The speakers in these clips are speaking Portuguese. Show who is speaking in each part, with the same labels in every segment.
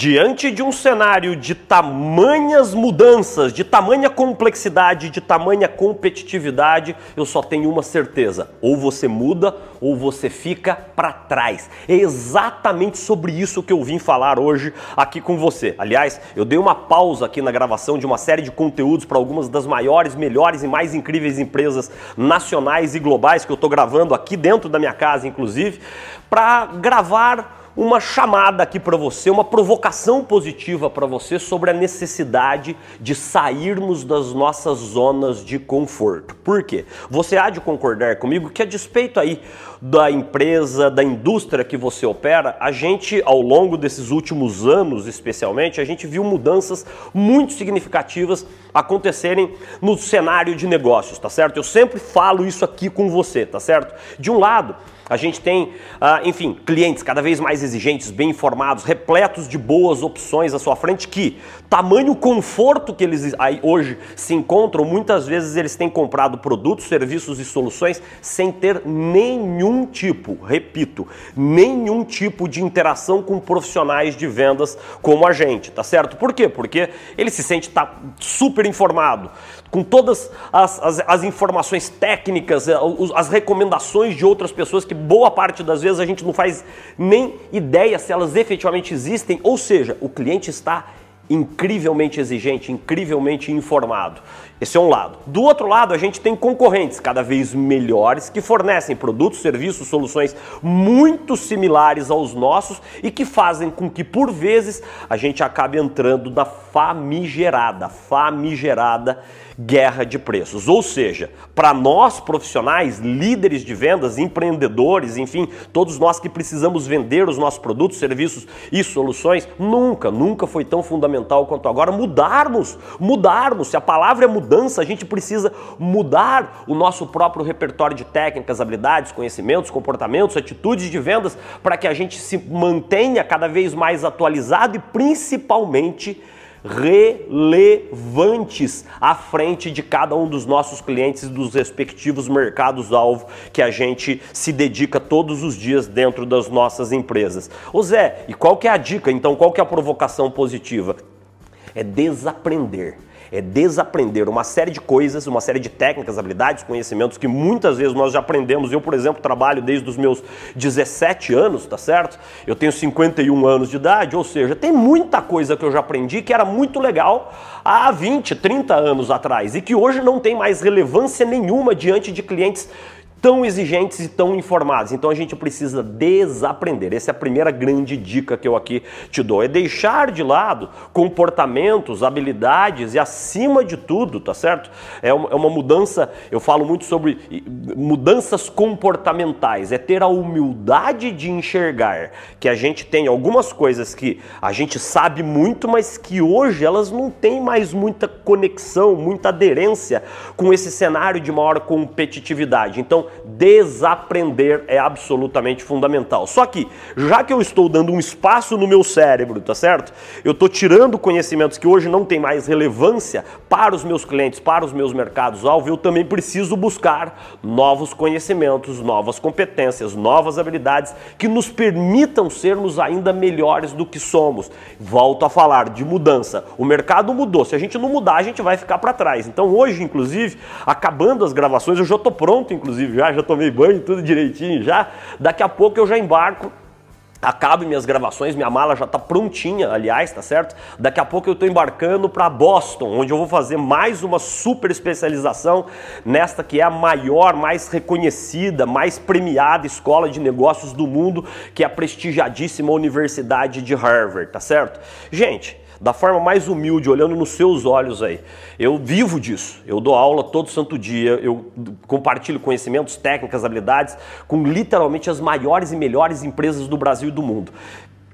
Speaker 1: Diante de um cenário de tamanhas mudanças, de tamanha complexidade, de tamanha competitividade, eu só tenho uma certeza: ou você muda ou você fica para trás. É exatamente sobre isso que eu vim falar hoje aqui com você. Aliás, eu dei uma pausa aqui na gravação de uma série de conteúdos para algumas das maiores, melhores e mais incríveis empresas nacionais e globais que eu estou gravando aqui dentro da minha casa, inclusive, para gravar uma chamada aqui para você, uma provocação positiva para você sobre a necessidade de sairmos das nossas zonas de conforto. Por quê? Você há de concordar comigo que a despeito aí da empresa, da indústria que você opera, a gente ao longo desses últimos anos, especialmente, a gente viu mudanças muito significativas acontecerem no cenário de negócios, tá certo? Eu sempre falo isso aqui com você, tá certo? De um lado, a gente tem, ah, enfim, clientes cada vez mais exigentes, bem informados, repletos de boas opções à sua frente, que tamanho conforto que eles hoje se encontram, muitas vezes eles têm comprado produtos, serviços e soluções sem ter nenhum tipo, repito, nenhum tipo de interação com profissionais de vendas como a gente, tá certo? Por quê? Porque ele se sente tá super informado, com todas as, as, as, informações técnicas, eh, as recomendações de outras pessoas que boa parte das vezes a gente não faz nem ideia se elas efetivamente existem, ou seja, o cliente está incrivelmente exigente, incrivelmente informado. Esse é um lado. Do outro lado, a gente tem concorrentes cada vez melhores que fornecem produtos, serviços, soluções muito similares aos nossos e que fazem com que, por vezes, a gente acabe entrando na famigerada, famigerada guerra de preços. Ou seja, para nós profissionais, líderes de vendas, empreendedores, enfim, todos nós que precisamos vender os nossos produtos, serviços e soluções, nunca, nunca foi tão fundamental quanto agora mudarmos, mudarmos. Se a palavra é mudança, a gente precisa mudar o nosso próprio repertório de técnicas, habilidades, conhecimentos, comportamentos, atitudes de vendas para que a gente se mantenha cada vez mais atualizado e principalmente relevantes à frente de cada um dos nossos clientes e dos respectivos mercados-alvo que a gente se dedica todos os dias dentro das nossas empresas. Ô Zé, e qual que é a dica então? Qual que é a provocação positiva? É desaprender é desaprender uma série de coisas, uma série de técnicas, habilidades, conhecimentos que muitas vezes nós já aprendemos. Eu, por exemplo, trabalho desde os meus 17 anos, tá certo? Eu tenho 51 anos de idade, ou seja, tem muita coisa que eu já aprendi que era muito legal há 20, 30 anos atrás e que hoje não tem mais relevância nenhuma diante de clientes tão exigentes e tão informados. Então a gente precisa desaprender. Essa é a primeira grande dica que eu aqui te dou. É deixar de lado comportamentos, habilidades e acima de tudo, tá certo? É uma, é mudança, eu falo muito sobre mudanças comportamentais. É ter a humildade de enxergar que a gente tem algumas coisas que a gente sabe muito, mas que hoje elas não têm mais muita conexão, muita aderência com esse cenário de maior competitividade. Então, desaprender é absolutamente fundamental. Só que, já que eu estou dando um espaço no meu cérebro, tá certo? Eu estou tirando conhecimentos que hoje não têm mais relevância para os meus clientes, para os meus mercados-alvo, eu também preciso buscar novos conhecimentos, novas competências, novas habilidades que nos permitam sermos ainda melhores do que somos. Volto a falar de mudança. O mercado mudou. Se a gente não mudar, a gente vai ficar para trás. Então, hoje, inclusive, acabando as gravações, eu já estou pronto, inclusive, já, já tomei banho, tudo direitinho já. Daqui a pouco eu já embarco Acabo minhas gravações, minha mala já está prontinha, aliás, tá certo? Daqui a pouco eu estou embarcando para Boston, onde eu vou fazer mais uma super especialização nesta que é a maior, mais reconhecida, mais premiada escola de negócios do mundo, que é a prestigiadíssima Universidade de Harvard, tá certo? Gente, da forma mais humilde, olhando nos seus olhos aí. Eu vivo disso. Eu dou aula todo santo dia, eu compartilho conhecimentos, técnicas, habilidades com literalmente as maiores e melhores empresas do Brasil e do mundo.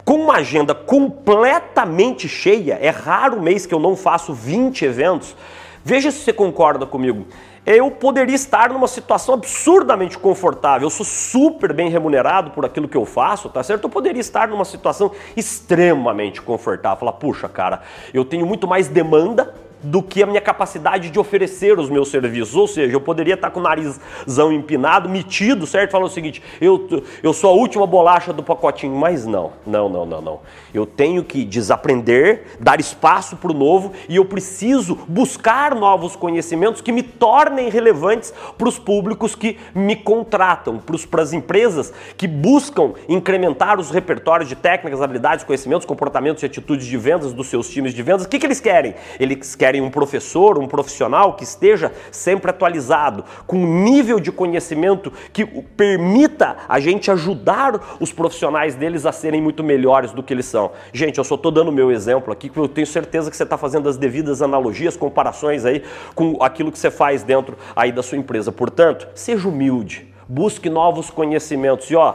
Speaker 1: Com uma agenda completamente cheia, é raro mês que eu não faço 20 eventos. Veja se você concorda comigo eu poderia estar numa situação absurdamente confortável. Eu sou super bem remunerado por aquilo que eu faço, tá certo? Eu poderia estar numa situação extremamente confortável. Falar, puxa, cara, eu tenho muito mais demanda do que a minha capacidade de oferecer os meus serviços. Ou seja, eu poderia estar com o narizão empinado, metido, certo? Falando o seguinte, eu, eu sou a última bolacha do pacotinho, mas não, não, não, não, não. Eu tenho que desaprender, dar espaço para o novo e eu preciso buscar novos conhecimentos que me tornem relevantes para os públicos que me contratam, para as empresas que buscam incrementar os repertórios de técnicas, habilidades, conhecimentos, comportamentos e atitudes de vendas dos seus times de vendas. O que, que eles querem? Eles querem um professor, um profissional que esteja sempre atualizado, com um nível de conhecimento que permita a gente ajudar os profissionais deles a serem muito melhores do que eles são. Gente, eu só estou dando o meu exemplo aqui, porque eu tenho certeza que você está fazendo as devidas analogias, comparações aí com aquilo que você faz dentro aí da sua empresa. Portanto, seja humilde, busque novos conhecimentos e ó,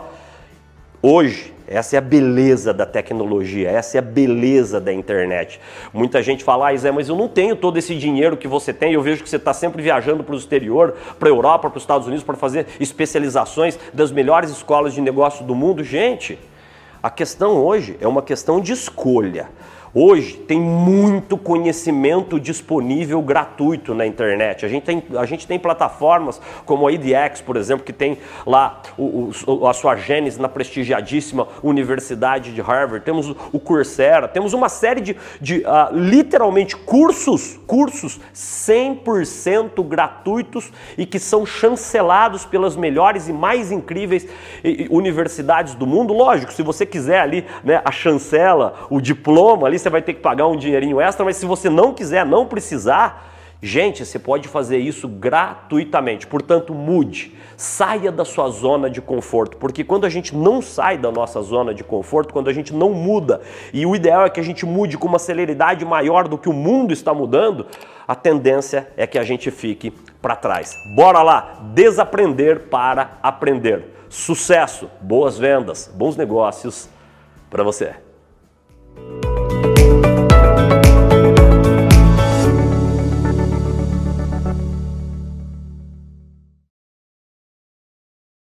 Speaker 1: hoje essa é a beleza da tecnologia, essa é a beleza da internet. Muita gente fala, ah, Zé, mas eu não tenho todo esse dinheiro que você tem, eu vejo que você está sempre viajando para o exterior, para a Europa, para os Estados Unidos, para fazer especializações das melhores escolas de negócio do mundo. Gente, a questão hoje é uma questão de escolha. Hoje tem muito conhecimento disponível gratuito na internet. A gente tem, a gente tem plataformas como a IDX, por exemplo, que tem lá o, o, a sua gênese na prestigiadíssima Universidade de Harvard. Temos o Coursera, temos uma série de, de uh, literalmente cursos, cursos 100% gratuitos e que são chancelados pelas melhores e mais incríveis universidades do mundo. Lógico, se você quiser ali né, a chancela, o diploma ali, você vai ter que pagar um dinheirinho extra, mas se você não quiser, não precisar, gente, você pode fazer isso gratuitamente. Portanto, mude, saia da sua zona de conforto, porque quando a gente não sai da nossa zona de conforto, quando a gente não muda, e o ideal é que a gente mude com uma celeridade maior do que o mundo está mudando, a tendência é que a gente fique para trás. Bora lá, desaprender para aprender. Sucesso, boas vendas, bons negócios para você.